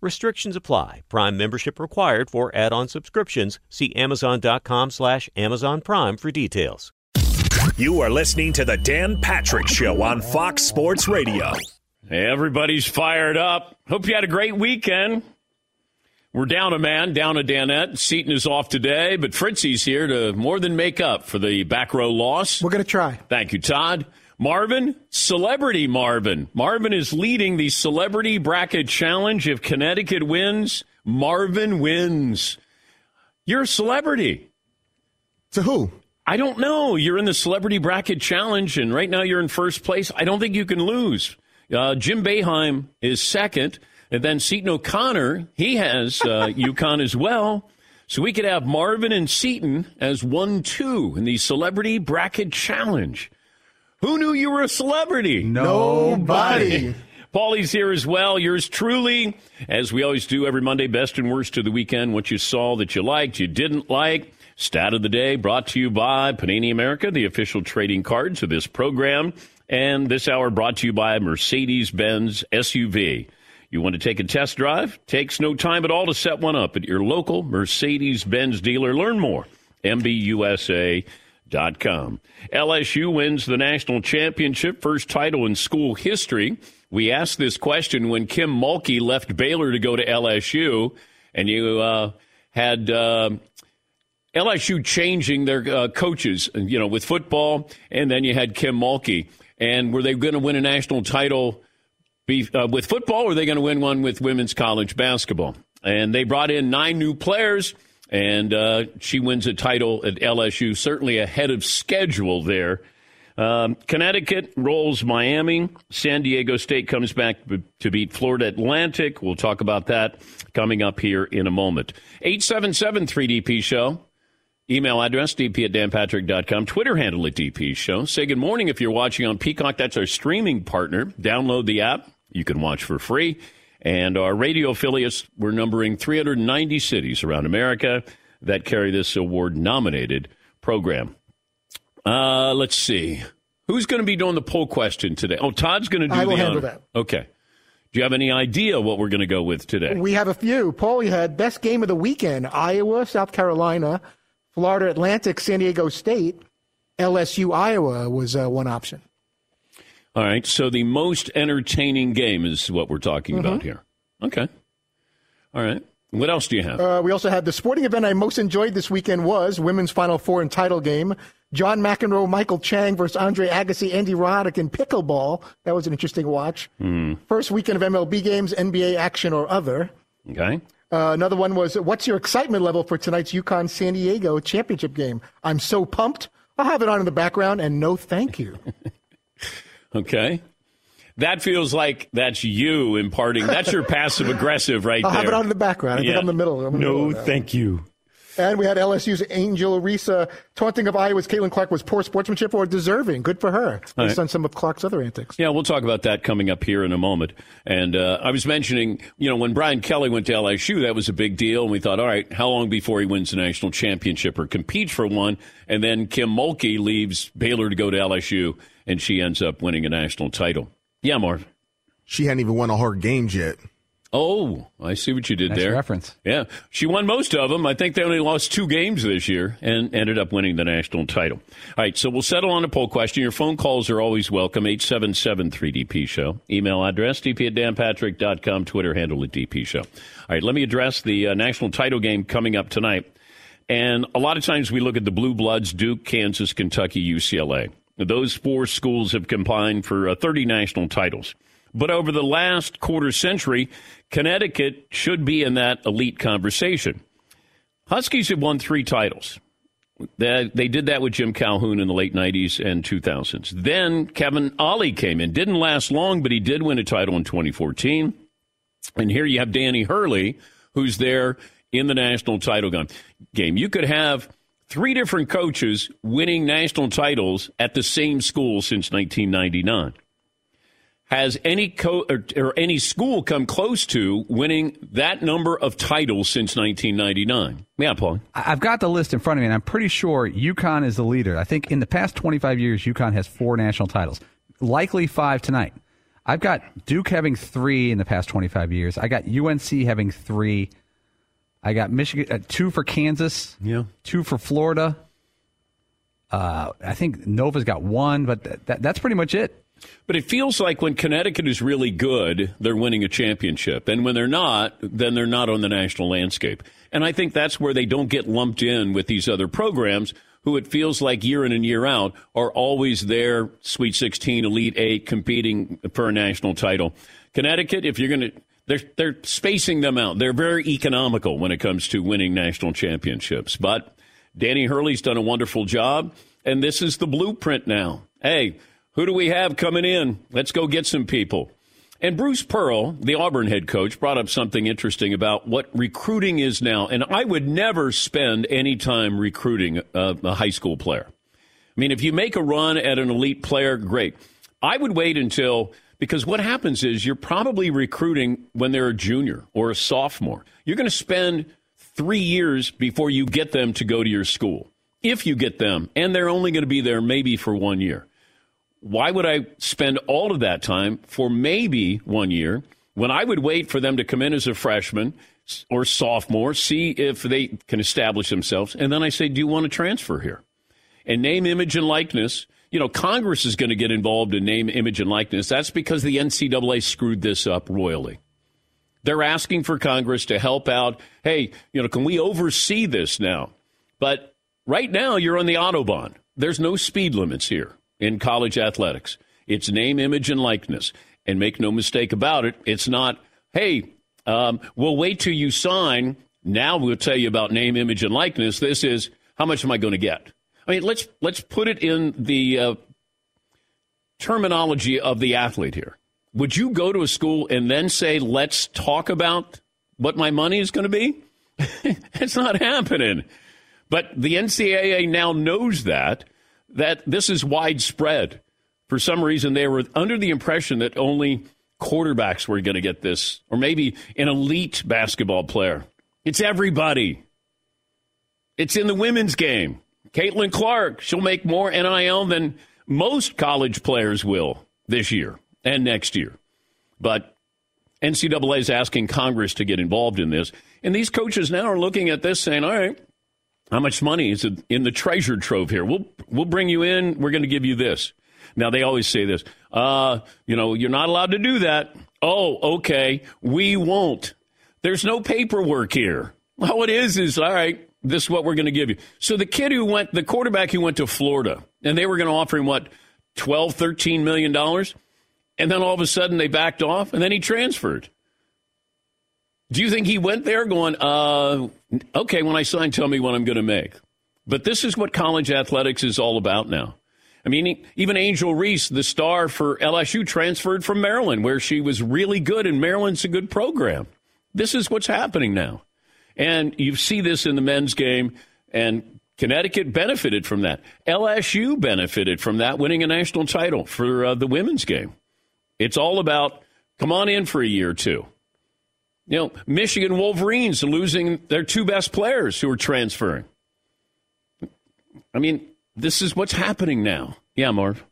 Restrictions apply. Prime membership required for add-on subscriptions. See Amazon.com slash Amazon Prime for details. You are listening to the Dan Patrick Show on Fox Sports Radio. Hey, everybody's fired up. Hope you had a great weekend. We're down a man, down a Danette. Seton is off today, but Fritzy's here to more than make up for the back row loss. We're going to try. Thank you, Todd. Marvin, celebrity Marvin. Marvin is leading the celebrity bracket challenge. If Connecticut wins, Marvin wins. You're a celebrity. To who? I don't know. You're in the celebrity bracket challenge, and right now you're in first place. I don't think you can lose. Uh, Jim Boeheim is second, and then Seton O'Connor, he has uh, UConn as well. So we could have Marvin and Seton as one, two in the celebrity bracket challenge. Who knew you were a celebrity? Nobody. Paulie's here as well. Yours truly, as we always do every Monday, best and worst of the weekend. What you saw that you liked, you didn't like. Stat of the day brought to you by Panini America, the official trading cards of this program. And this hour brought to you by Mercedes Benz SUV. You want to take a test drive? Takes no time at all to set one up at your local Mercedes Benz dealer. Learn more. MBUSA com. LSU wins the national championship, first title in school history. We asked this question when Kim Mulkey left Baylor to go to LSU, and you uh, had uh, LSU changing their uh, coaches, you know, with football, and then you had Kim Mulkey. And were they going to win a national title be, uh, with football, or were they going to win one with women's college basketball? And they brought in nine new players and uh, she wins a title at LSU, certainly ahead of schedule there. Um, Connecticut rolls Miami. San Diego State comes back to beat Florida Atlantic. We'll talk about that coming up here in a moment. 877 3DP Show. Email address, dp at danpatrick.com. Twitter handle at DP Show. Say good morning if you're watching on Peacock. That's our streaming partner. Download the app. You can watch for free. And our radio affiliates, we're numbering 390 cities around America that carry this award nominated program. Uh, let's see. Who's going to be doing the poll question today? Oh, Todd's going to do I will the handle honor. that. Okay. Do you have any idea what we're going to go with today? We have a few. Paul, you had best game of the weekend Iowa, South Carolina, Florida Atlantic, San Diego State, LSU, Iowa was uh, one option. All right. So the most entertaining game is what we're talking Mm-hmm. about here. Okay. All right. What else do you have? Uh, we also had the sporting event I most enjoyed this weekend was women's Final Four and title game. John McEnroe, Michael Chang versus Andre Agassi, Andy Roddick in pickleball. That was an interesting watch. Hmm. First weekend of MLB games, NBA action or other. okay. Uh, another one was, what's your excitement level for tonight's UConn San Diego championship game? I'm so pumped. I'll have it on in the background, and no thank you. Okay. That feels like that's you imparting. That's your passive aggressive right I'll there. have it on in the background. I think I'm in the middle. I'm the middle no, of thank you. And we had LSU's Angel Reese taunting of Iowa's Caitlin Clark was poor sportsmanship or deserving. Good for her, based right. on some of Clark's other antics. Yeah, we'll talk about that coming up here in a moment. And uh, I was mentioning, you know, when Brian Kelly went to LSU, that was a big deal. And we thought, all right, how long before he wins the national championship or competes for one? And then Kim Mulkey leaves Baylor to go to LSU, and she ends up winning a national title. Yeah, Marv. She hadn't even won all her games yet. Oh, I see what you did Nice there. reference. Yeah, she won most of them. I think they only lost two games this year and ended up winning the national title. All right, so we'll settle on a poll question. Your phone calls are always welcome. 877-3DP Show. Email address, dp at danpatrick.com. Twitter handle at DP Show. All right, let me address the uh, national title game coming up tonight. And a lot of times we look at the Blue Bloods, Duke, Kansas, Kentucky, UCLA. Those four schools have combined for uh, 30 national titles. But over the last quarter century, Connecticut should be in that elite conversation. Huskies have won three titles. They, they did that with Jim Calhoun in the late 90s and 2000s. Then Kevin Ollie came in. Didn't last long, but he did win a title in 2014. And here you have Danny Hurley, who's there in the national title game. You could have three different coaches winning national titles at the same school since 1999 has any co- or, or, any school come close to winning that number of titles since 1999? Yeah, Paul. I've got the list in front of me, and I'm pretty sure UConn is the leader. I think in the past 25 years, UConn has four national titles, likely five tonight. I've got Duke having three in the past 25 years. I got UNC having three. I got Michigan uh, two for Kansas. Yeah. Two for Florida. Uh, I think Nova's got one, but th- that, that's pretty much it. But it feels like when Connecticut is really good, they're winning a championship. And when they're not, then they're not on the national landscape. And I think that's where they don't get lumped in with these other programs who it feels like year in and year out are always there, Sweet 16, Elite 8, competing for a national title. Connecticut, if you're going to, they're, they're spacing them out. They're very economical when it comes to winning national championships. But Danny Hurley's done a wonderful job, and this is the blueprint now. Hey, who do we have coming in? Let's go get some people. And Bruce Pearl, the Auburn head coach, brought up something interesting about what recruiting is now. And I would never spend any time recruiting a, a high school player. I mean, if you make a run at an elite player, great. I would wait until, because what happens is you're probably recruiting when they're a junior or a sophomore. You're going to spend three years before you get them to go to your school, if you get them. And they're only going to be there maybe for one year why would I spend all of that time for maybe one year when I would wait for them to come in as a freshman or sophomore, see if they can establish themselves, and then I say, Do you want to transfer here? And name, image, and likeness. You know, Congress is going to get involved in name, image, and likeness. That's because the NCAA screwed this up royally. They're asking for Congress to help out. Hey, you know, can we oversee this now? But right now, you're on the Autobahn. There's no speed limits here in college athletics. It's name, image, and likeness. And make no mistake about it, it's not, hey, um, we'll wait till you sign. Now we'll tell you about name, image, and likeness. This is how much am I going to get? I mean, let's let's put it in the uh, terminology of the athlete here. Would you go to a school and then say, let's talk about what my money is going to be? it's not happening. But the NCAA now knows that that this is widespread. For some reason, they were under the impression that only quarterbacks were going to get this, or maybe an elite basketball player. It's everybody. It's in the women's game. Caitlin Clark, she'll make more NIL than most college players will this year and next year. But NCAA is asking Congress to get involved in this. And these coaches now are looking at this saying, all right, how much money is in the treasure trove here? We'll we'll bring you in. We're going to give you this. Now they always say this. Uh, you know, you're not allowed to do that. Oh, okay. We won't. There's no paperwork here. All it is is all right. This is what we're going to give you. So the kid who went, the quarterback who went to Florida, and they were going to offer him what, 12, 13 million dollars, and then all of a sudden they backed off, and then he transferred. Do you think he went there going, uh, okay, when I sign, tell me what I'm going to make? But this is what college athletics is all about now. I mean, even Angel Reese, the star for LSU, transferred from Maryland, where she was really good, and Maryland's a good program. This is what's happening now. And you see this in the men's game, and Connecticut benefited from that. LSU benefited from that, winning a national title for uh, the women's game. It's all about come on in for a year or two. You know, Michigan Wolverines losing their two best players who are transferring. I mean, this is what's happening now. Yeah, Marv.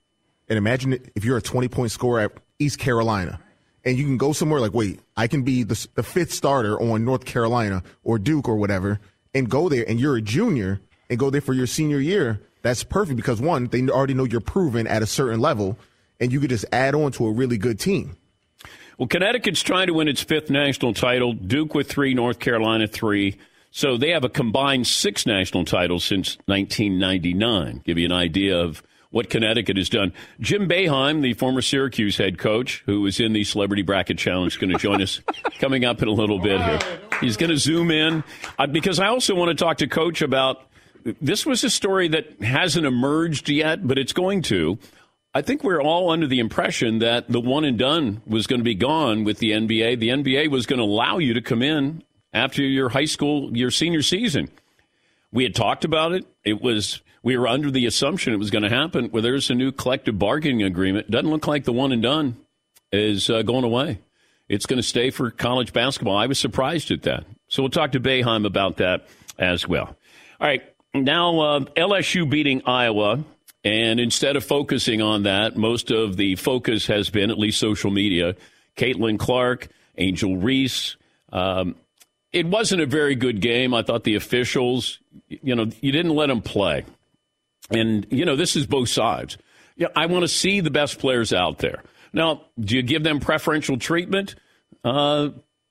And imagine if you're a 20 point scorer at East Carolina and you can go somewhere like, wait, I can be the, the fifth starter on North Carolina or Duke or whatever, and go there, and you're a junior and go there for your senior year. That's perfect because one, they already know you're proven at a certain level, and you could just add on to a really good team. Well, Connecticut's trying to win its fifth national title. Duke with three, North Carolina three. So they have a combined six national titles since 1999. Give you an idea of what Connecticut has done. Jim Boeheim, the former Syracuse head coach, who was in the Celebrity Bracket Challenge, is going to join us coming up in a little bit here. He's going to zoom in uh, because I also want to talk to Coach about this was a story that hasn't emerged yet, but it's going to. I think we're all under the impression that the one and done was going to be gone with the NBA. The NBA was going to allow you to come in after your high school, your senior season. We had talked about it. It was we were under the assumption it was going to happen. Where there's a new collective bargaining agreement, doesn't look like the one and done is uh, going away. It's going to stay for college basketball. I was surprised at that. So we'll talk to Boeheim about that as well. All right, now uh, LSU beating Iowa and instead of focusing on that, most of the focus has been, at least social media, Caitlin Clark, Angel Reese. Um, it wasn't a very good game. I thought the officials, you know, you didn't let them play. And, you know, this is both sides. Yeah, I want to see the best players out there. Now, do you give them preferential treatment? Uh,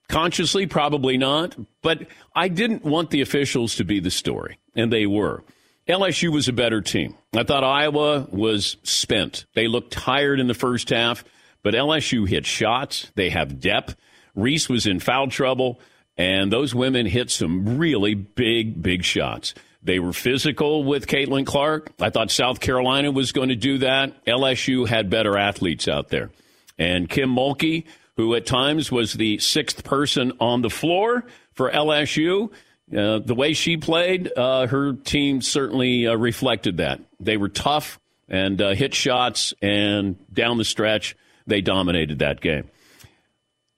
consciously, probably not. But I didn't want the officials to be the story, and they were. LSU was a better team. I thought Iowa was spent. They looked tired in the first half, but LSU hit shots. They have depth. Reese was in foul trouble, and those women hit some really big, big shots. They were physical with Caitlin Clark. I thought South Carolina was going to do that. LSU had better athletes out there. And Kim Mulkey, who at times was the sixth person on the floor for LSU, uh, the way she played, uh, her team certainly uh, reflected that. They were tough and uh, hit shots, and down the stretch, they dominated that game.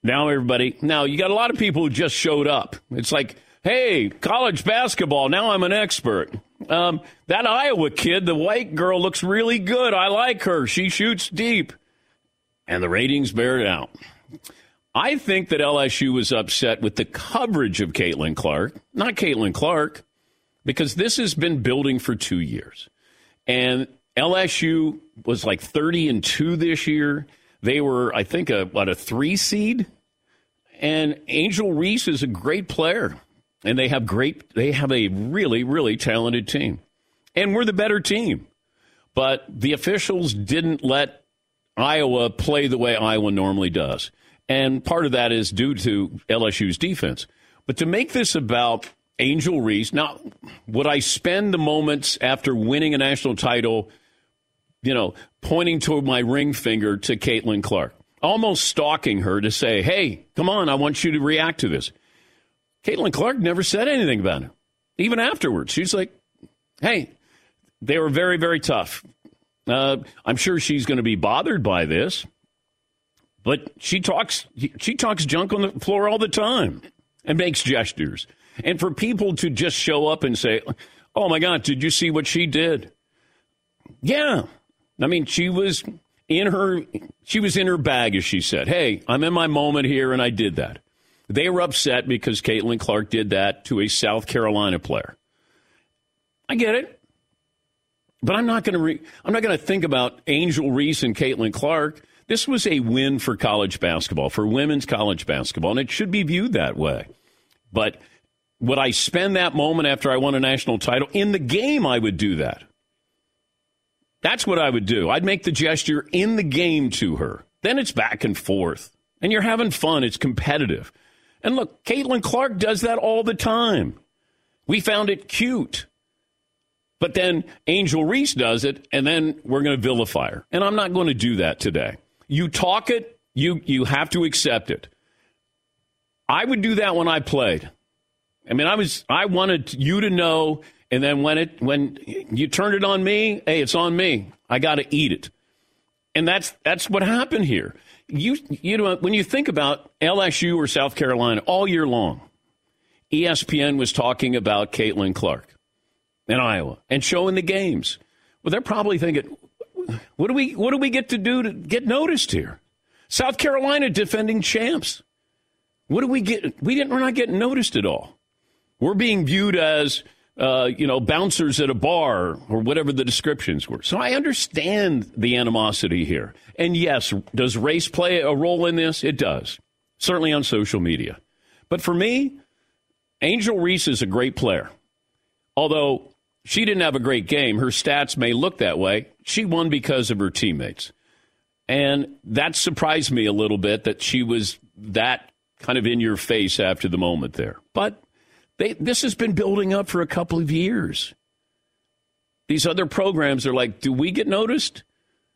Now, everybody, now you got a lot of people who just showed up. It's like, hey, college basketball, now I'm an expert. Um, that Iowa kid, the white girl, looks really good. I like her. She shoots deep. And the ratings bear it out. I think that LSU was upset with the coverage of Caitlin Clark, not Caitlin Clark, because this has been building for two years. And LSU was like 30 and 2 this year. They were, I think, a, what, a three seed? And Angel Reese is a great player. And they have great, they have a really, really talented team. And we're the better team. But the officials didn't let Iowa play the way Iowa normally does. And part of that is due to LSU's defense. But to make this about Angel Reese, now, would I spend the moments after winning a national title, you know, pointing to my ring finger to Caitlin Clark, almost stalking her to say, hey, come on, I want you to react to this? Caitlin Clark never said anything about it. Even afterwards, she's like, hey, they were very, very tough. Uh, I'm sure she's going to be bothered by this. But she talks she talks junk on the floor all the time and makes gestures. And for people to just show up and say, "Oh my God, did you see what she did?" Yeah, I mean, she was in her she was in her bag, as she said. Hey, I'm in my moment here, and I did that. They were upset because Caitlin Clark did that to a South Carolina player. I get it, but I'm not going to. Re- I'm not going to think about Angel Reese and Caitlin Clark this was a win for college basketball, for women's college basketball, and it should be viewed that way. But would I spend that moment after I won a national title? In the game, I would do that. That's what I would do. I'd make the gesture in the game to her. Then it's back and forth. And you're having fun. It's competitive. And look, Caitlin Clark does that all the time. We found it cute. But then Angel Reese does it, and then we're going to vilify her. And I'm not going to do that today. You talk it, you you have to accept it. I would do that when I played. I mean, I was I wanted you to know, and then when it when you turned it on me, hey, it's on me. I got to eat it, and that's that's what happened here. You you know when you think about LSU or South Carolina all year long, ESPN was talking about Caitlin Clark in Iowa and showing the games. Well, they're probably thinking, what do we what do we get to do to get noticed here? South Carolina defending champs. What do we get? We didn't. We're not getting noticed at all. We're being viewed as uh, you know bouncers at a bar or whatever the descriptions were. So I understand the animosity here. And yes, does race play a role in this? It does. Certainly on social media. But for me, Angel Reese is a great player. Although she didn't have a great game, her stats may look that way. She won because of her teammates. And that surprised me a little bit that she was that kind of in your face after the moment there. But they, this has been building up for a couple of years. These other programs are like, do we get noticed?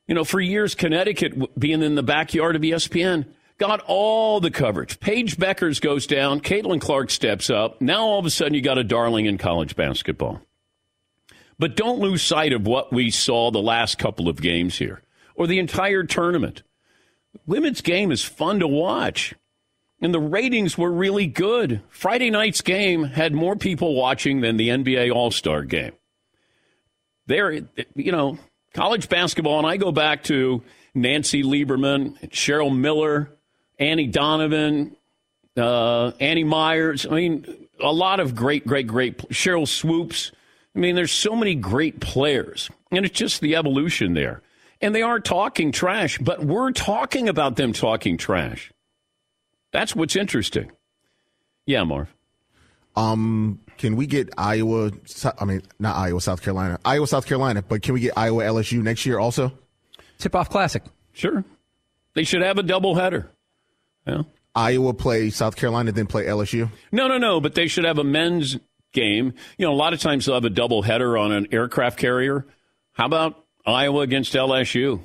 You know, for years, Connecticut being in the backyard of ESPN got all the coverage. Paige Bueckers goes down, Caitlin Clark steps up. Now all of a sudden you got a darling in college basketball. But don't lose sight of what we saw the last couple of games here or the entire tournament. Women's game is fun to watch and the ratings were really good. Friday night's game had more people watching than the NBA All Star game. There, you know, college basketball, and I go back to Nancy Lieberman, Cheryl Miller, Annie Donovan, uh, Annie Meyers. I mean, a lot of great, great, great Cheryl Swoopes. I mean, there's so many great players, and it's just the evolution there. And they are talking trash, but we're talking about them talking trash. That's what's interesting. Yeah, Marv. Um, can we get Iowa? I mean, not Iowa, South Carolina. Iowa, South Carolina. But can we get Iowa LSU next year also? Tip off classic. Sure. They should have a doubleheader. Yeah. Iowa play South Carolina, then play LSU. No, no, no. But they should have a men's game. You know, a lot of times they'll have a doubleheader on an aircraft carrier. How about Iowa against LSU?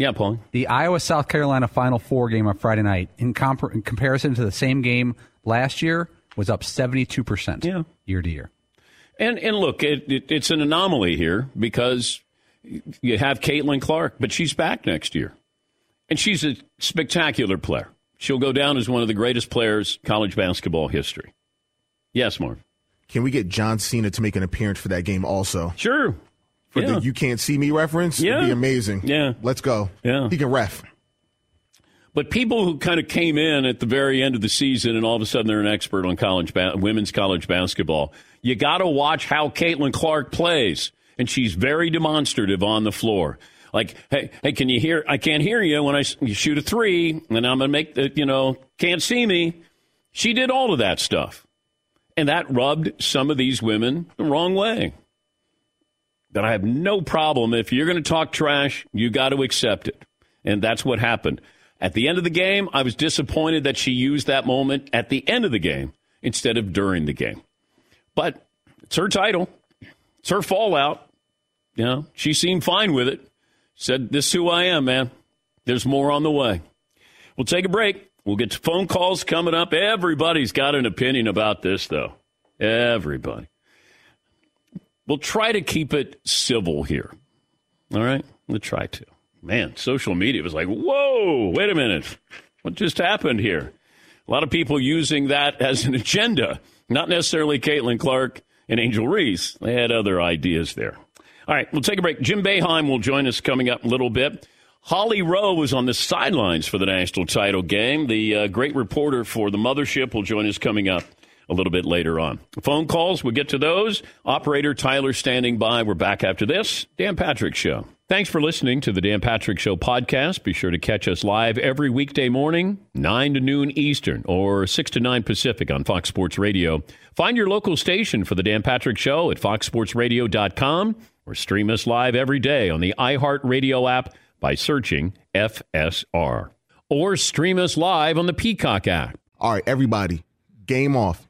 Yeah, Paul. The Iowa South Carolina Final Four game on Friday night, in, comp- in comparison to the same game last year, was up 72% yeah. year to year. And, and look, it, it, it's an anomaly here because you have Caitlin Clark, but she's back next year. And she's a spectacular player. She'll go down as one of the greatest players college basketball history. Yes, Mark. Can we get John Cena to make an appearance for that game also? Sure for yeah. the "You Can't See Me" reference. Yeah, It'd be amazing. Yeah, let's go. Yeah, he can ref. But people who kind of came in at the very end of the season and all of a sudden they're an expert on college ba- women's college basketball, you got to watch how Caitlin Clark plays, and she's very demonstrative on the floor. Like, hey, hey, can you hear? I can't hear you when I you shoot a three, and I'm gonna make the, you know, can't see me. She did all of that stuff, and that rubbed some of these women the wrong way that I have no problem. If you're going to talk trash, you got to accept it. And that's what happened. At the end of the game, I was disappointed that she used that moment at the end of the game instead of during the game. But it's her title, it's her fallout. You know, she seemed fine with it. Said, This is who I am, man. There's more on the way. We'll take a break. We'll get to phone calls coming up. Everybody's got an opinion about this, though. Everybody. We'll try to keep it civil here. All right? We'll try to. Man, social media was like, whoa, wait a minute. What just happened here? A lot of people using that as an agenda, not necessarily Caitlin Clark and Angel Reese. They had other ideas there. All right, we'll take a break. Jim Boeheim will join us coming up a little bit. Holly Rowe was on the sidelines for the national title game. The uh, great reporter for the mothership will join us coming up a little bit later on. Phone calls, we'll get to those. Operator Tyler standing by. We're back after this. Dan Patrick Show. Thanks for listening to the Dan Patrick Show podcast. Be sure to catch us live every weekday morning, 9 to noon Eastern or 6 to 9 Pacific on Fox Sports Radio. Find your local station for the Dan Patrick Show at foxsportsradio.com or stream us live every day on the iHeartRadio app by searching FSR. Or stream us live on the Peacock app. All right, everybody, game off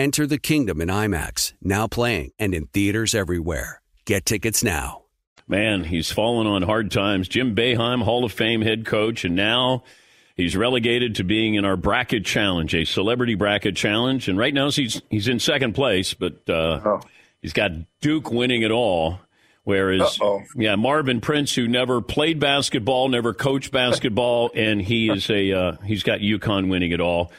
Enter the kingdom in IMAX, now playing and in theaters everywhere. Get tickets now. Man, he's fallen on hard times. Jim Boeheim, Hall of Fame head coach, and now he's relegated to being in our bracket challenge, a celebrity bracket challenge. And right now he's he's in second place, but uh, he's got Duke winning it all. Whereas, yeah, Marvin Prince, who never played basketball, never coached basketball, and he is a uh, he's got UConn winning it all,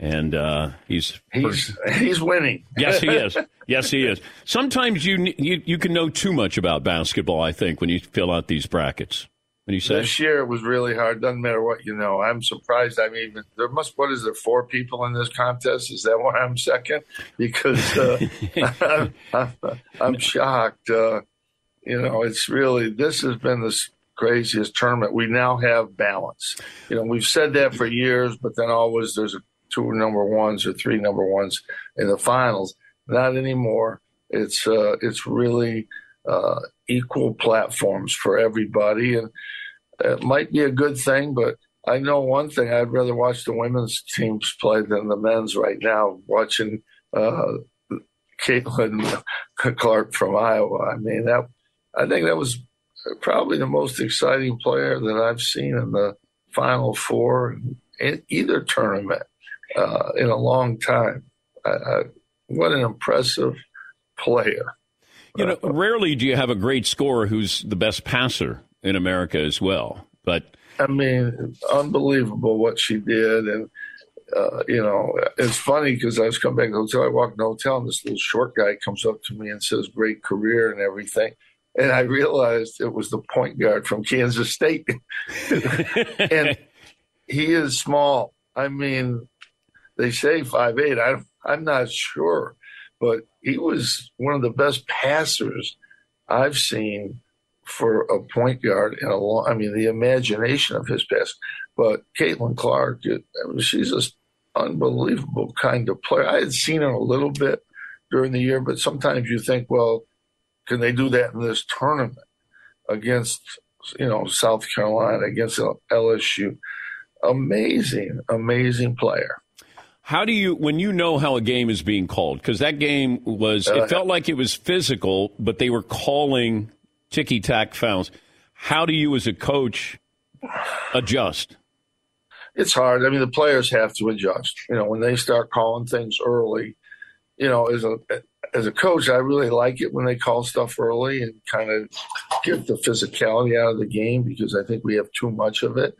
and uh, he's He's he's winning. Yes, he is. Yes, he is. Sometimes you you you can know too much about basketball. I think when you fill out these brackets. When you say This year it was really hard. Doesn't matter what you know. I'm surprised. I mean, there must. What is there? Four people in this contest. Is that why I'm second? Because uh, I'm, I'm, I'm shocked. Uh, you know, it's really this has been the craziest tournament. We now have balance. You know, we've said that for years, but then always there's a two number ones or three number ones in the finals. Not anymore. It's uh, it's really uh, equal platforms for everybody, and it might be a good thing. But I know one thing: I'd rather watch the women's teams play than the men's right now. Watching uh, Caitlin Clark from Iowa. I mean, that I think that was probably the most exciting player that I've seen in the Final Four in either tournament uh, in a long time. I, I, what an impressive player! you know, rarely do you have a great scorer who's the best passer in America as well. But I mean, unbelievable what she did, and uh, you know, it's funny because I was coming back to the hotel. I walked in the hotel, and this little short guy comes up to me and says, "Great career and everything." And I realized it was the point guard from Kansas State, and he is small. I mean, they say five eight. I I'm not sure, but he was one of the best passers I've seen for a point guard in a long. I mean, the imagination of his pass. But Caitlin Clark, she's an unbelievable kind of player. I had seen her a little bit during the year, but sometimes you think, well, can they do that in this tournament against you know South Carolina against LSU? Amazing, amazing player. How do you, when you know how a game is being called, because that game was, Uh, it felt like it was physical, but they were calling ticky tack fouls. How do you, as a coach, adjust? It's hard. I mean, the players have to adjust. You know, when they start calling things early, you know, as a as a coach, I really like it when they call stuff early and kind of get the physicality out of the game because I think we have too much of it.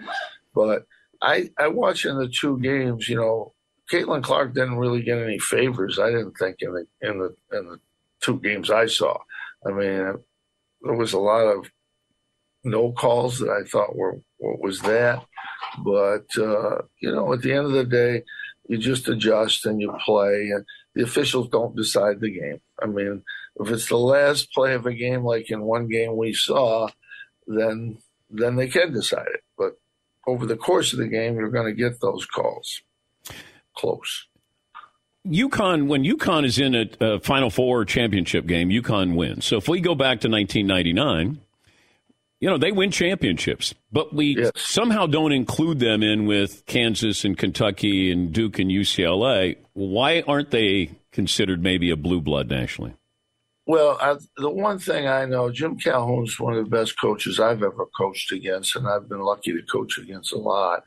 But I I watch in the two games, you know, Caitlin Clark didn't really get any favors. I didn't think in the in the in the two games I saw. I mean, there was a lot of no calls that I thought were what was that. But uh, you know, at the end of the day, you just adjust and you play, and the officials don't decide the game. I mean, if it's the last play of a game, like in one game we saw, then then they can decide it. But over the course of the game, you're going to get those calls close. UConn, when UConn is in a, a, Final Four championship game, UConn wins. So if we go back to 1999, you know, they win championships, but we yes. somehow don't include them in with Kansas and Kentucky and Duke and UCLA. Why aren't they considered maybe a blue blood nationally? Well, I, the one thing I know, Jim Calhoun's one of the best coaches I've ever coached against, and I've been lucky to coach against a lot.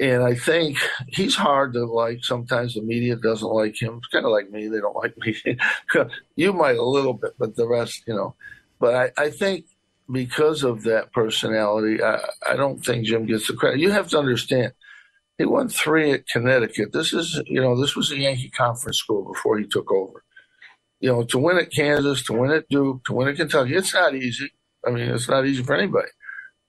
And I think he's hard to like. Sometimes the media doesn't like him. It's kind of like me; they don't like me. you might a little bit, but the rest, you know. But I, I think because of that personality, I, I don't think Jim gets the credit. You have to understand, he won three at Connecticut. This is, you know, this was a Yankee conference school before he took over. You know, to win at Kansas, to win at Duke, to win at Kentucky, it's not easy. I mean, it's not easy for anybody,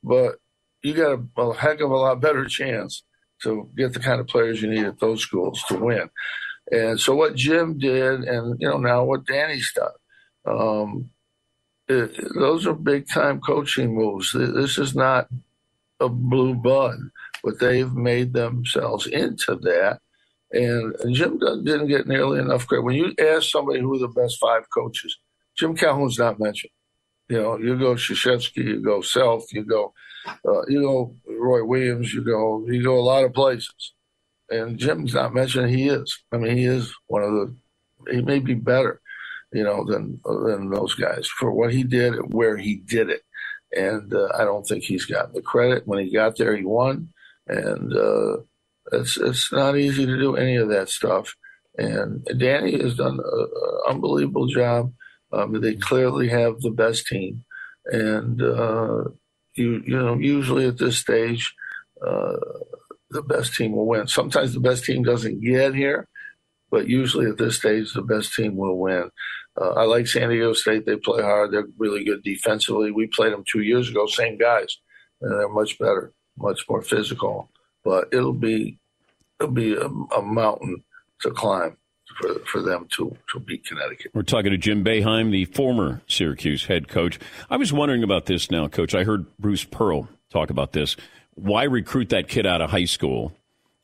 but you got a, a heck of a lot better chance to get the kind of players you need at those schools to win. And so what Jim did, and you know now what Danny's done, um, it, those are big time coaching moves. This is not a blue bud, but they've made themselves into that. And, and Jim didn't get nearly enough credit. When you ask somebody who are the best five coaches, Jim Calhoun's not mentioned. You know, you go Krzyzewski, you go Self, you go, uh, you go Roy Williams, you go, you go a lot of places. And Jim's not mentioned. He is. I mean, he is one of the. He may be better you know, than than those guys for what he did where he did it. And uh, I don't think he's gotten the credit. When he got there, he won, and uh, it's it's not easy to do any of that stuff. And Danny has done an unbelievable job. Um, they clearly have the best team, and uh, you you know usually at this stage, uh, the best team will win. Sometimes the best team doesn't get here, but usually at this stage, the best team will win. Uh, I like San Diego State. They play hard. They're really good defensively. We played them two years ago, same guys, and they're much better, much more physical. But it'll be it'll be a, a mountain to climb for, for them to, to beat Connecticut. We're talking to Jim Boeheim, the former Syracuse head coach. I was wondering about this now, Coach. I heard Bruce Pearl talk about this. Why recruit that kid out of high school,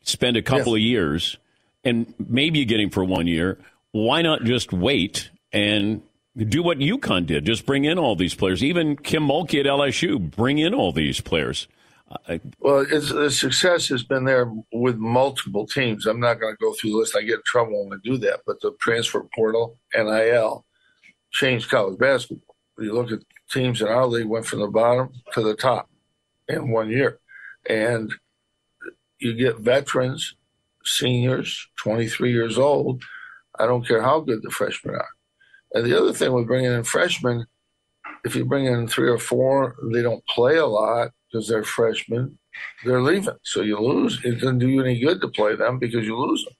spend a couple yes. of years, and maybe you get him for one year? Why not just wait and do what UConn did. Just bring in all these players. Even Kim Mulkey at LSU, bring in all these players. I, well, the success has been there with multiple teams. I'm not going to go through the list. I get in trouble when I do that. But the transfer portal, NIL, changed college basketball. You look at teams in our league went from the bottom to the top in one year, and you get veterans, seniors, 23 years old. I don't care how good the freshmen are and the other thing with bringing in freshmen, if you bring in three or four, they don't play a lot because they're freshmen. They're leaving, so you lose. It doesn't do you any good to play them because you lose them.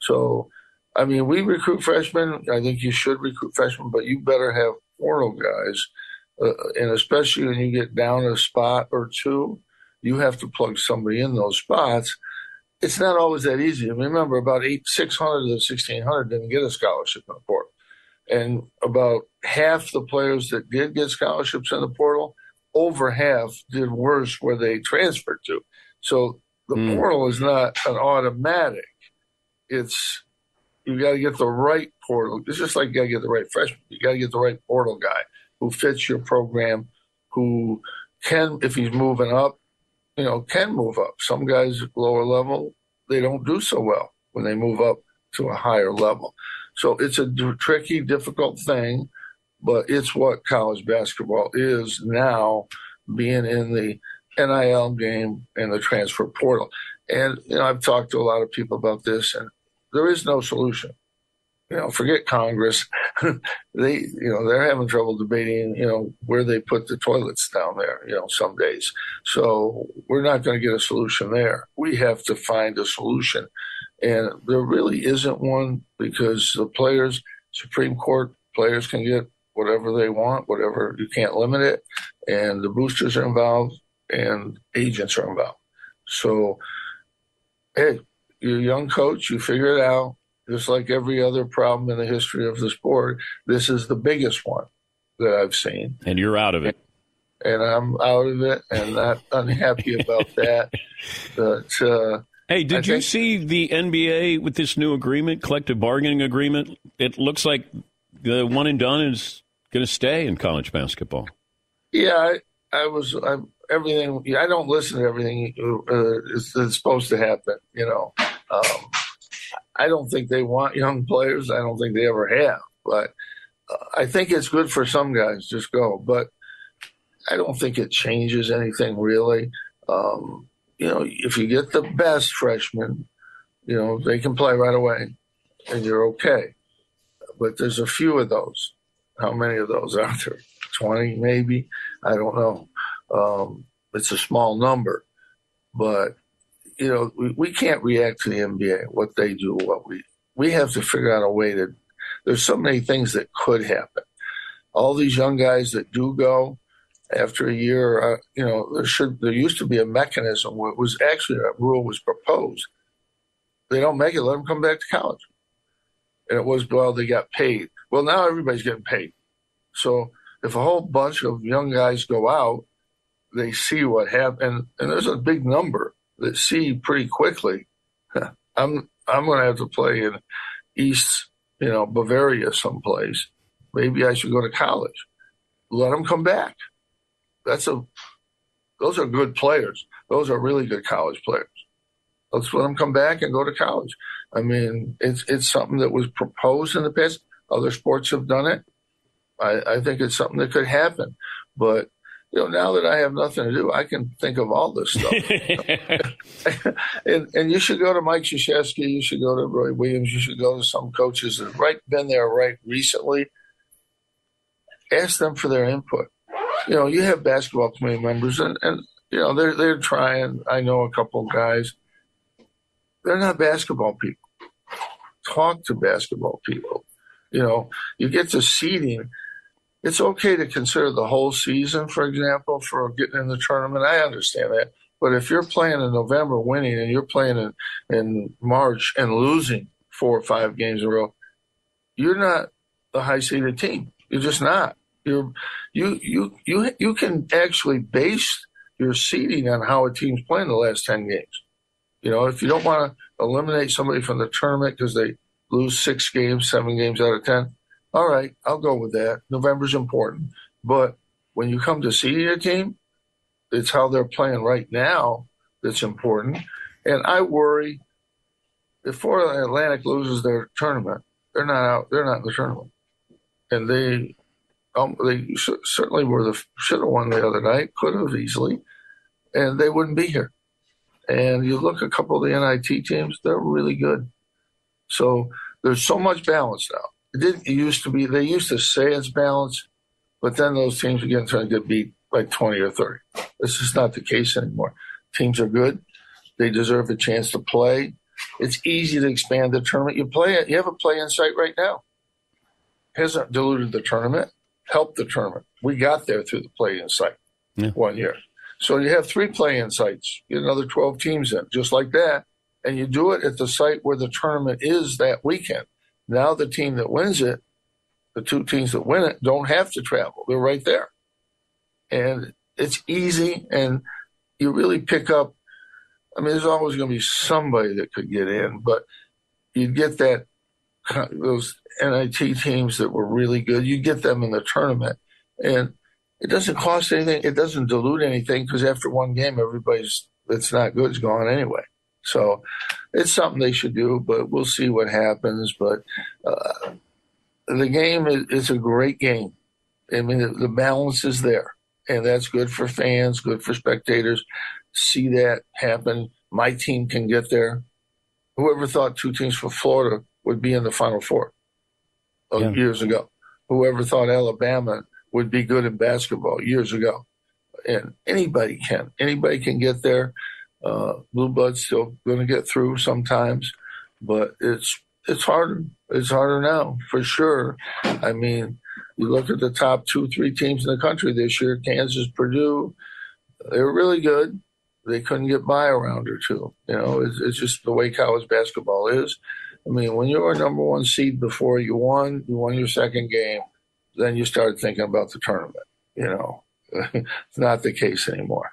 So, I mean, we recruit freshmen. I think you should recruit freshmen, but you better have portal guys, uh, and especially when you get down a spot or two, you have to plug somebody in those spots. It's not always that easy. Remember, about eight, six hundred of the sixteen hundred didn't get a scholarship in the portal and about half the players that did get scholarships in the portal, over half did worse where they transferred to. So the mm. portal is not an automatic. It's you got to get the right portal. It's just like you got to get the right freshman. You got to get the right portal guy who fits your program, who can, if he's moving up, you know, can move up. Some guys lower level, they don't do so well when they move up to a higher level. So it's a d- tricky, difficult thing, but it's what college basketball is now, being in the NIL game and the transfer portal. And you know, I've talked to a lot of people about this, and there is no solution. You know, forget Congress. they, you know, they're having trouble debating, you know, where they put the toilets down there. You know, some days. So we're not going to get a solution there. We have to find a solution and there really isn't one because the players, Supreme Court players can get whatever they want, whatever, you can't limit it. And the boosters are involved and agents are involved. So, hey, you're a young coach, you figure it out. Just like every other problem in the history of the sport, this is the biggest one that I've seen. And you're out of it. And I'm out of it and not unhappy about that. But, uh, Hey, did I you think- see the NBA with this new agreement, collective bargaining agreement? It looks like the one and done is going to stay in college basketball. Yeah, I, I was. I, everything. I don't listen to everything uh, is supposed to happen. You know, um, I don't think they want young players. I don't think they ever have. But uh, I think it's good for some guys. Just go. But I don't think it changes anything really. Um, you know, if you get the best freshmen, you know they can play right away, and you're okay. But there's a few of those. How many of those are there? 20 maybe? I don't know. Um, it's a small number but you know we, we can't react to the nba what they do what we we have to figure out a way to there's so many things that could happen. All these young guys that do go after a year uh, you know there should there used to be a mechanism where it was actually a rule was proposed. They don't make it let them come back to college. And it was well they got paid well now everybody's getting paid so if a whole bunch of young guys go out, they see what happened, and there's a big number that see pretty quickly. I'm I'm going to have to play in East, you know, Bavaria someplace. Maybe I should go to college. Let them come back. That's a those are good players. Those are really good college players. Let's let them come back and go to college. I mean, it's it's something that was proposed in the past. Other sports have done it. I, I think it's something that could happen. But you know, now that I have nothing to do, I can think of all this stuff. and and you should go to Mike Krzyzewski, you should go to Roy Williams, you should go to some coaches that have right been there right recently. Ask them for their input. You know, you have basketball committee members, and, and you know they're they're trying. I know a couple of guys. They're not basketball people. Talk to basketball people. You know, you get to seeding it's okay to consider the whole season, for example, for getting in the tournament. I understand that. But if you're playing in November winning and you're playing in, in March and losing four or five games in a row, you're not the high seeded team. You're just not. You're you you you you can actually base your seeding on how a team's playing the last ten games. You know, if you don't want to eliminate somebody from the tournament because they lose six games, seven games out of ten, all right, I'll go with that. November's important. But when you come to see a team, it's how they're playing right now that's important. And I worry if Florida Atlantic loses their tournament, they're not out. They're not in the tournament, and they um, they certainly were the should have won the other night, could have easily, and they wouldn't be here. And you look a couple of the NIT teams; they're really good. So there's so much balance now it didn't it used to be. They used to say it's balanced, but then those teams are getting trying to get beat by twenty or thirty. This is not the case anymore. Teams are good. They deserve a chance to play. It's easy to expand the tournament. You play it. You have a play-in site right now. Hasn't diluted the tournament. Helped the tournament. We got there through the play-in site Yeah. one year. So you have three play-in sites. Get another twelve teams in, just like that, and you do it at the site where the tournament is that weekend. Now the team that wins it, the two teams that win it, don't have to travel. They're right there. And it's easy and you really pick up I mean there's always gonna be somebody that could get in, but you get that those NIT teams that were really good, you get them in the tournament. And it doesn't cost anything, it doesn't dilute anything because after one game everybody's that's not good is gone anyway. So it's something they should do, but we'll see what happens. But uh, the game is, is a great game. I mean, the, the balance is there, and that's good for fans, good for spectators. See that happen. My team can get there. Whoever thought two teams from Florida would be in the Final Four Yeah. years ago? Whoever thought Alabama would be good in basketball years ago? And anybody can. Anybody can get there. Uh, blue blood's still going to get through sometimes, but it's it's harder. It's harder now for sure. I mean, you look at the top two, three teams in the country this year: Kansas, Purdue. They were really good, they couldn't get by a round or two. You know, it's, it's just the way college basketball is. I mean, when you were number one seed before you won, you won your second game, then you start thinking about the tournament. You know, it's not the case anymore.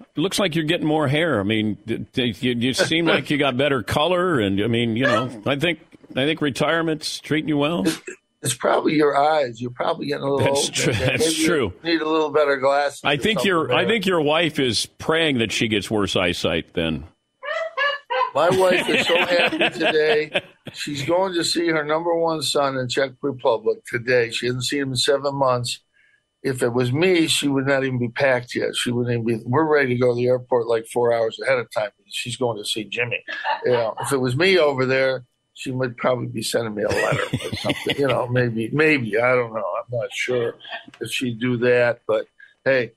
It looks like you're getting more hair. I mean, you, you seem like you got better color, and I mean, you know, I think I think retirement's treating you well. It's probably your eyes. You're probably getting a little That's. Maybe That's true. Need a little better glasses. I think your I think your wife is praying that she gets worse eyesight then. My wife is so happy today. She's going to see her number one son in Czech Republic today. She hasn't seen him in seven months. If it was me, she would not even be packed yet. She wouldn't even be. We're ready to go to the airport like four hours ahead of time. She's going to see Jimmy. You know, if it was me over there, she would probably be sending me a letter or something. You know, maybe, maybe I don't know. I'm not sure if she'd do that. But hey,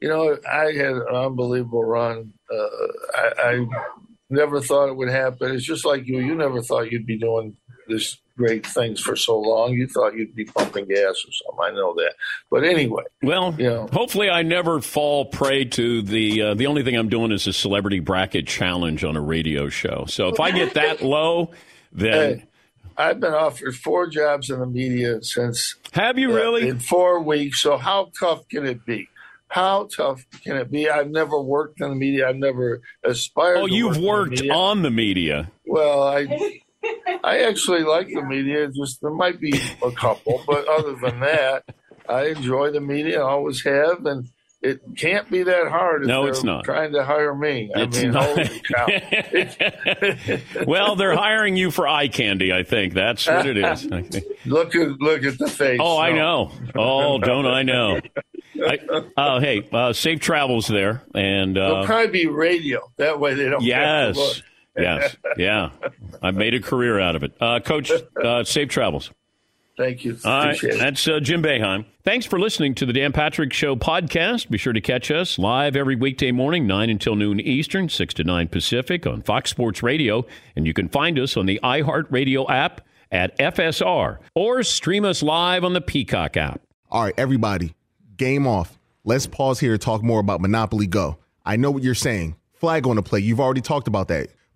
you know, I had an unbelievable run. Uh, I, I never thought it would happen. It's just like you. You never thought you'd be doing this great things for so long. You thought you'd be pumping gas or something. I know that. But anyway, Well, you know, hopefully I never fall prey to the uh, the only thing I'm doing is a celebrity bracket challenge on a radio show. So if I get that low, then hey, I've been offered four jobs in the media since. have you uh, really? in four weeks? So how tough can it be? How tough can it be? I've never worked in the media. I've never aspired. Oh, to you've work in the worked media. on the media. Well, I I actually like the media. Just there might be a couple, but other than that, I enjoy the media. I always have, and it can't be that hard. No, it's not. Trying to hire me. I It's mean, not. holy cow! Well, they're hiring you for eye candy. I think that's what it is. look at look at the face. Oh, I know. Oh, don't I know? I, uh, hey, uh, safe travels there, and It'll uh, probably be radio. That way they don't. have to look. yes, yes, yeah. I've made a career out of it. Uh, Coach, uh, safe travels. Thank you. All right, Appreciate it. that's uh, Jim Boeheim. Thanks for listening to the Dan Patrick Show podcast. Be sure to catch us live every weekday morning, 9 until noon Eastern, 6 to 9 Pacific on Fox Sports Radio. And you can find us on the iHeartRadio app at FSR or stream us live on the Peacock app. All right, everybody, game off. Let's pause here to talk more about Monopoly Go. I know what you're saying. Flag on the play. You've already talked about that.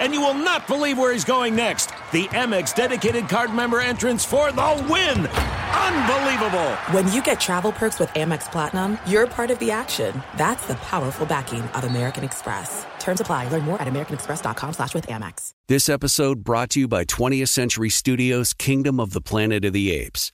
And you will not believe where he's going next. The Amex dedicated card member entrance for the win! Unbelievable! When you get travel perks with Amex Platinum, you're part of the action. That's the powerful backing of American Express. Terms apply. Learn more at americanexpress.com slash with Amex. This episode brought to you by 20th Century Studios' Kingdom of the Planet of the Apes.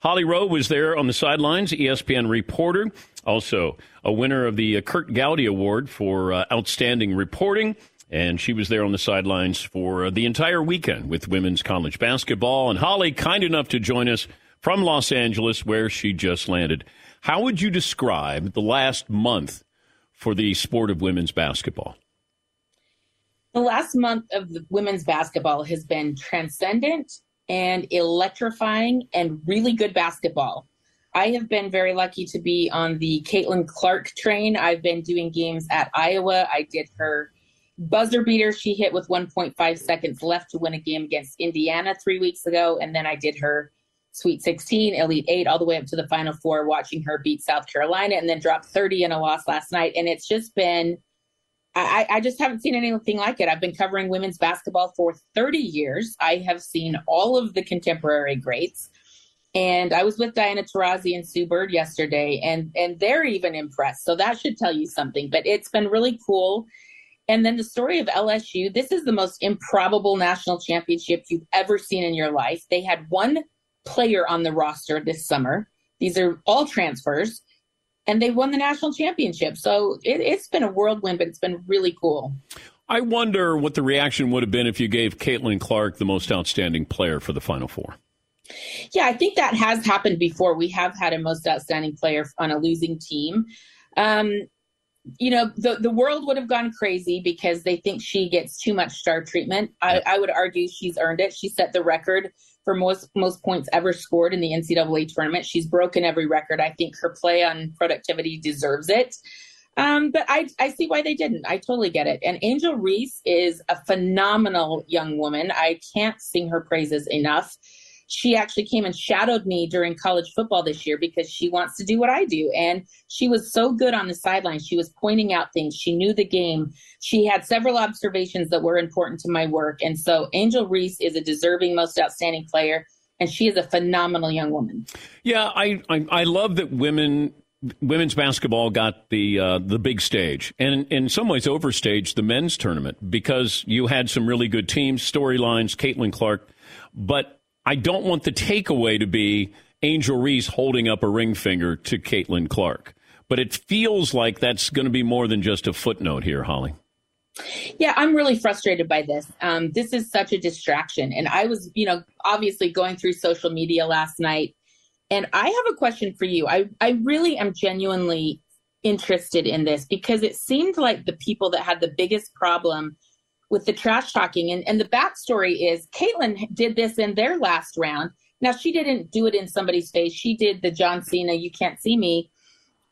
Holly Rowe was there on the sidelines, ESPN reporter, also a winner of the uh, Curt Gowdy Award for uh, outstanding reporting. And she was there on the sidelines for uh, the entire weekend with women's college basketball. And Holly, kind enough to join us from Los Angeles, where she just landed. How would you describe the last month for the sport of women's basketball? The last month of women's basketball has been transcendent and electrifying and really good basketball. I have been very lucky to be on the Caitlin Clark train. I've been doing games at Iowa. I did her buzzer beater she hit with 1.5 seconds left to win a game against Indiana three weeks ago. And then I did her Sweet 16, Elite 8, all the way up to the Final Four, watching her beat South Carolina and then drop 30 in a loss last night. And it's just been, I, I just haven't seen anything like it. I've been covering women's basketball for 30 years. I have seen all of the contemporary greats. And I was with Diana Taurasi and Sue Bird yesterday, and and they're even impressed. So that should tell you something. But it's been really cool. And then the story of LSU. This is the most improbable national championship you've ever seen in your life. They had one player on the roster this summer. These are all transfers, and they won the national championship. So it, it's been a whirlwind, but it's been really cool. I wonder what the reaction would have been if you gave Caitlin Clark the most outstanding player for the Final Four. Yeah, I think that has happened before. We have had a most outstanding player on a losing team. Um, you know, the the world would have gone crazy because they think she gets too much star treatment. I, I would argue she's earned it. She set the record for most most points ever scored in the NCAA tournament. She's broken every record. I think her play on productivity deserves it. Um, but I, I see why they didn't. I totally get it. And Angel Reese is a phenomenal young woman. I can't sing her praises enough she actually came and shadowed me during college football this year because she wants to do what I do. And she was so good on the sideline. She was pointing out things. She knew the game. She had several observations that were important to my work. And so Angel Reese is a deserving most outstanding player. And she is a phenomenal young woman. Yeah, I, I, I love that women women's basketball got the uh, the big stage, and in some ways overstaged the men's tournament because you had some really good teams, storylines. Caitlin Clark, but I don't want the takeaway to be Angel Reese holding up a ring finger to Caitlin Clark. But it feels like that's going to be more than just a footnote here, Holly. Yeah, I'm really frustrated by this. Um, this is such a distraction. And I was, you know, obviously going through social media last night. And I have a question for you. I, I really am genuinely interested in this because it seemed like the people that had the biggest problem with the trash talking. And, and the backstory is Caitlin did this in their last round. Now, she didn't do it in somebody's face. She did the John Cena, you can't see me.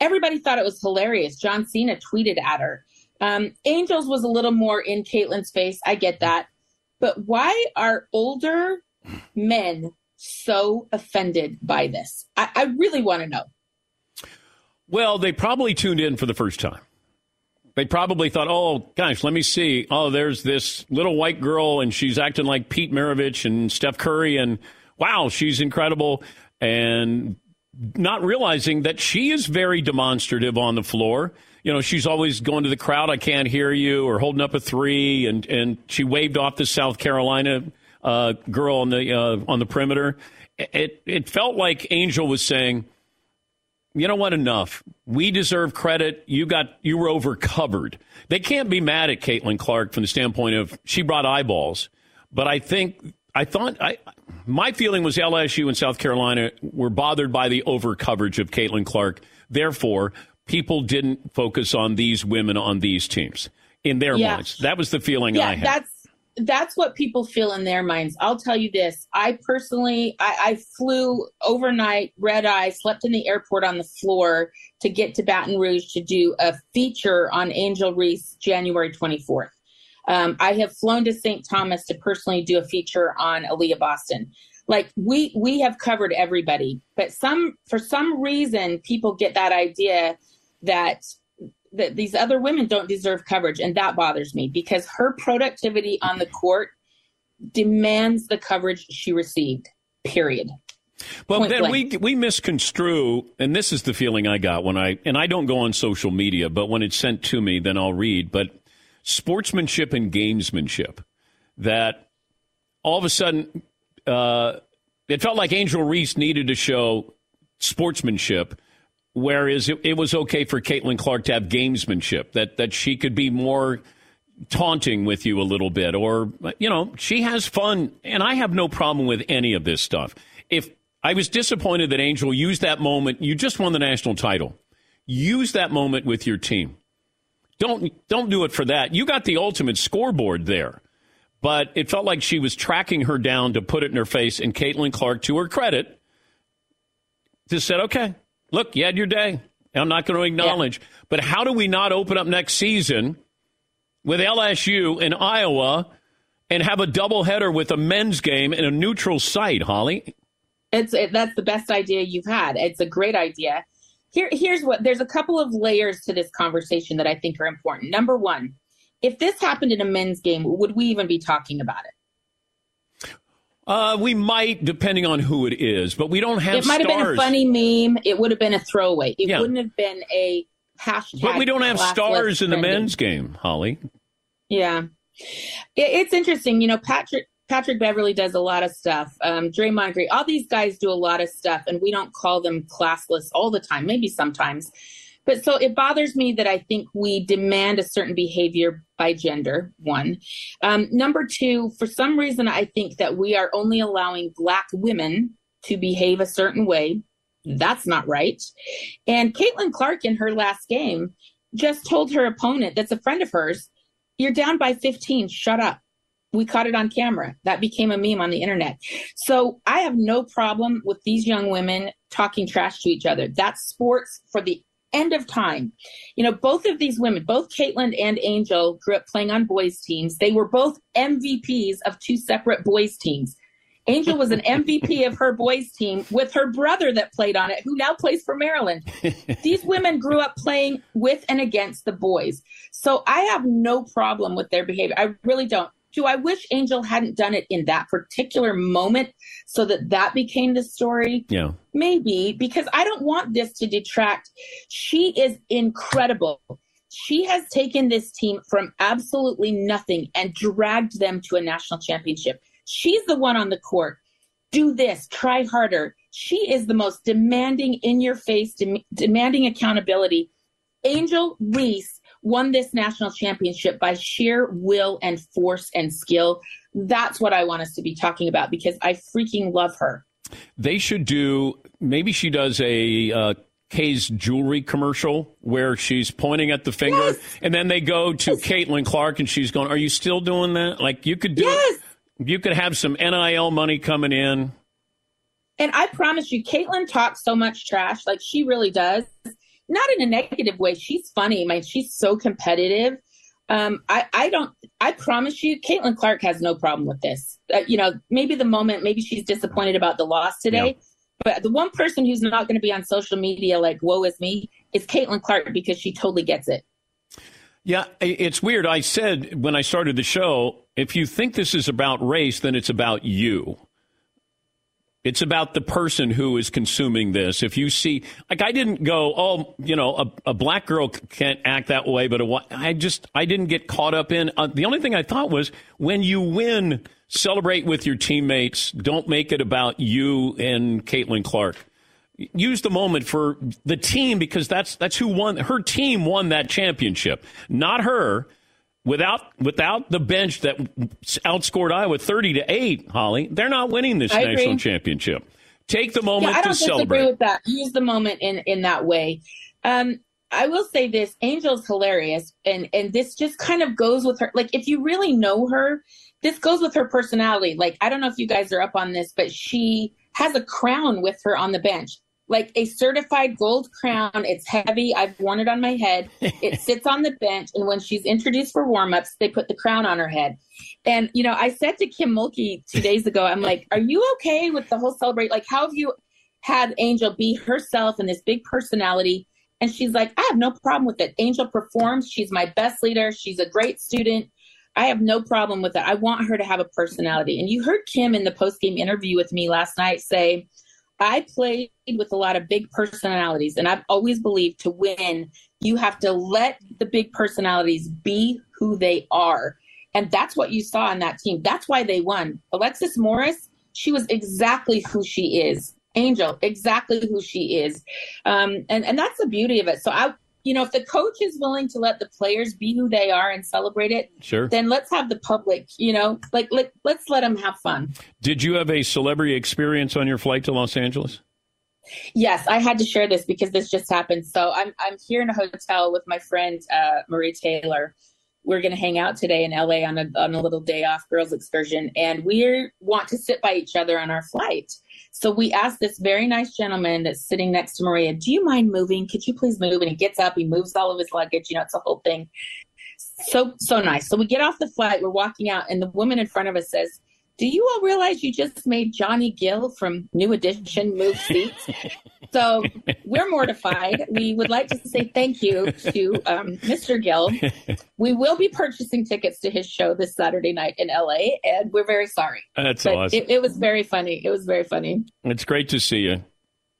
Everybody thought it was hilarious. John Cena tweeted at her. Um, Angels was a little more in Caitlin's face. I get that. But why are older men so offended by this? I, I really want to know. Well, they probably tuned in for the first time. They probably thought, oh, gosh, let me see. Oh, there's this little white girl, and she's acting like Pete Maravich and Steph Curry, and wow, she's incredible. And not realizing that she is very demonstrative on the floor. You know, she's always going to the crowd, I can't hear you, or holding up a three, and, and she waved off the South Carolina uh, girl on the uh, on the perimeter. It it felt like Angel was saying, you know what? Enough. We deserve credit. You got you were overcovered. They can't be mad at Caitlin Clark from the standpoint of she brought eyeballs. But I think I thought I my feeling was LSU and South Carolina were bothered by the overcoverage of Caitlin Clark. Therefore, people didn't focus on these women on these teams in their Yeah. minds. That was the feeling yeah, I had. that's that's what people feel in their minds. I'll tell you this. I personally, I, I flew overnight, red eye, slept in the airport on the floor to get to Baton Rouge to do a feature on Angel Reese January 24th. Um, I have flown to St. Thomas to personally do a feature on Aaliyah Boston. Like we we have covered everybody, but some for some reason people get that idea that that these other women don't deserve coverage and that bothers me because her productivity on the court demands the coverage she received period But Point then blank. we we misconstrue, and this is the feeling I got when I and I don't go on social media, but when it's sent to me, then I'll read. But sportsmanship and gamesmanship, that all of a sudden, uh, it felt like Angel Reese needed to show sportsmanship, whereas it, it was okay for Caitlin Clark to have gamesmanship. That that she could be more taunting with you a little bit, or you know, she has fun, and I have no problem with any of this stuff. If I was disappointed that Angel used that moment, you just won the national title. Use that moment with your team. Don't don't do it for that. You got the ultimate scoreboard there. But it felt like she was tracking her down to put it in her face, and Caitlin Clark, to her credit, just said, Okay, look, you had your day. I'm not going to acknowledge. Yeah. But how do we not open up next season with LSU in Iowa and have a doubleheader with a men's game in a neutral site, Holly? It's it, that's the best idea you've had. It's a great idea. Here, here's what there's a couple of layers to this conversation that I think are important. Number one, if this happened in a men's game, would we even be talking about it? Uh, we might, depending on who it is, but we don't have. It might stars. have been a funny meme. It would have been a throwaway. It yeah. wouldn't have been a hashtag. But we don't have stars in the men's game, Holly. Yeah, it's interesting. You know, Patrick Patrick Beverley does a lot of stuff. Um, Draymond Green, all these guys do a lot of stuff, and we don't call them classless all the time. Maybe sometimes, but so it bothers me that I think we demand a certain behavior by gender, one. Um, number two, for some reason, I think that we are only allowing Black women to behave a certain way. That's not right. And Caitlin Clark in her last game just told her opponent, that's a friend of hers, you're down by 15, shut up. We caught it on camera. That became a meme on the internet. So I have no problem with these young women talking trash to each other. That's sports for the end of time. You know, both of these women, both Caitlin and Angel, grew up playing on boys' teams. They were both MVPs of two separate boys' teams. Angel was an MVP of her boys' team with her brother that played on it, who now plays for Maryland. These women grew up playing with and against the boys. So I have no problem with their behavior. I really don't do I wish Angel hadn't done it in that particular moment so that that became the story? Yeah. Maybe because I don't want this to detract. She is incredible. She has taken this team from absolutely nothing and dragged them to a national championship. She's the one on the court. Do this, try harder. She is the most demanding, in your face, dem- demanding accountability. Angel Reese won this national championship by sheer will and force and skill. That's what I want us to be talking about because I freaking love her. They should do, maybe she does a. Uh, Kay's jewelry commercial where she's pointing at the finger, yes. and then they go to yes. Caitlin Clark, and she's going, "Are you still doing that? Like you could do, yes. you could have some NIL money coming in." And I promise you, Caitlin talks so much trash, like she really does not in a negative way. She's funny. My, she's so competitive. Um, I, I don't, I promise you, Caitlin Clark has no problem with this. Uh, you know, maybe the moment, maybe she's disappointed about the loss today, yeah. but the one person who's not going to be on social media like, woe is me, is Caitlin Clark because she totally gets it. Yeah, it's weird. I said when I started the show, if you think this is about race, then it's about you. It's about the person who is consuming this. If you see, like, I didn't go, oh, you know, a, a black girl can't act that way, but a, I just, I didn't get caught up in. Uh, the only thing I thought was when you win, celebrate with your teammates. Don't make it about you and Caitlin Clark. Use the moment for the team because that's that's who won. Her team won that championship, not her without without the bench that outscored Iowa 30 to 8, Holly, they're not winning this I national agree. championship. Take the moment yeah, I don't to celebrate. with that. Use the moment in in that way. Um, I will say this: Angel's hilarious, and and this just kind of goes with her. Like, if you really know her, this goes with her personality. Like, I don't know if you guys are up on this, but she has a crown with her on the bench like a certified gold crown. It's heavy. I've worn it on my head. It sits on the bench. And when she's introduced for warm ups, they put the crown on her head. And, you know, I said to Kim Mulkey two days ago, I'm like, are you okay with the whole celebrate? Like, how have you had Angel be herself and this big personality? And she's like, I have no problem with it. Angel performs. She's my best leader. She's a great student. I have no problem with it. I want her to have a personality. And you heard Kim in the post game interview with me last night say, I played with a lot of big personalities, and I've always believed to win, you have to let the big personalities be who they are. And that's what you saw on that team. That's why they won. Alexis Morris, she was exactly who she is. Angel, exactly who she is. Um, and, and that's the beauty of it. So I, you know, if the coach is willing to let the players be who they are and celebrate it, Sure. then let's have the public, you know, like let, let's let them have fun. Did you have a celebrity experience on your flight to Los Angeles? Yes, I had to share this because this just happened. So I'm I'm here in a hotel with my friend uh, Maria Taylor. We're going to hang out today in LA on a on a little day off girls excursion, and we want to sit by each other on our flight. So we asked this very nice gentleman that's sitting next to Maria, "Do you mind moving? Could you please move?" And he gets up, he moves all of his luggage. You know, it's a whole thing. So so nice. So we get off the flight, we're walking out, and the woman in front of us says, do you all realize you just made Johnny Gill from New Edition move seats? so we're mortified. We would like to say thank you to um, Mr. Gill. We will be purchasing tickets to his show this Saturday night in LA, and we're very sorry. That's But awesome. It, it was very funny. It was very funny. It's great to see you.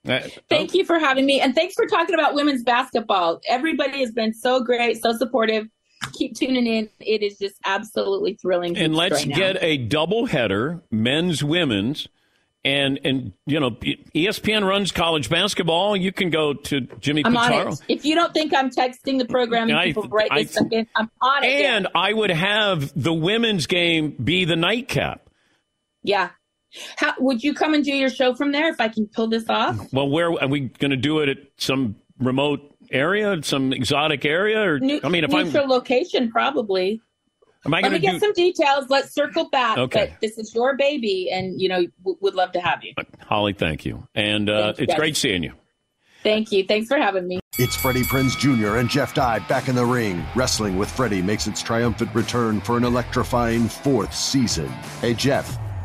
Uh, Thank you for having me, and thanks for talking about women's basketball. Everybody has been so great, so supportive. Keep tuning in. It is just absolutely thrilling. and let's right now. get a double header, men's, women's, and and you know ESPN runs college basketball. You can go to Jimmy I'm on it. If you don't think I'm texting the program and I- people right I- this second, I'm on it. And I would have the women's game be the nightcap. yeah. How would you come and do your show from there if I can pull this off? Well, where are we going to do it at some remote area, some exotic area, or New, I mean, if I'm neutral location, probably. am I Let me going to get some details. Let's circle back. Okay. But this is your baby, and you know, w- would love to have you. Holly? Thank you, and uh, Thank you, it's guys. great seeing you. Thank you. Thanks for having me. It's Freddie Prinze Jr. and Jeff Dye back in the ring. Wrestling with Freddie makes its triumphant return for an electrifying fourth season. Hey, Jeff,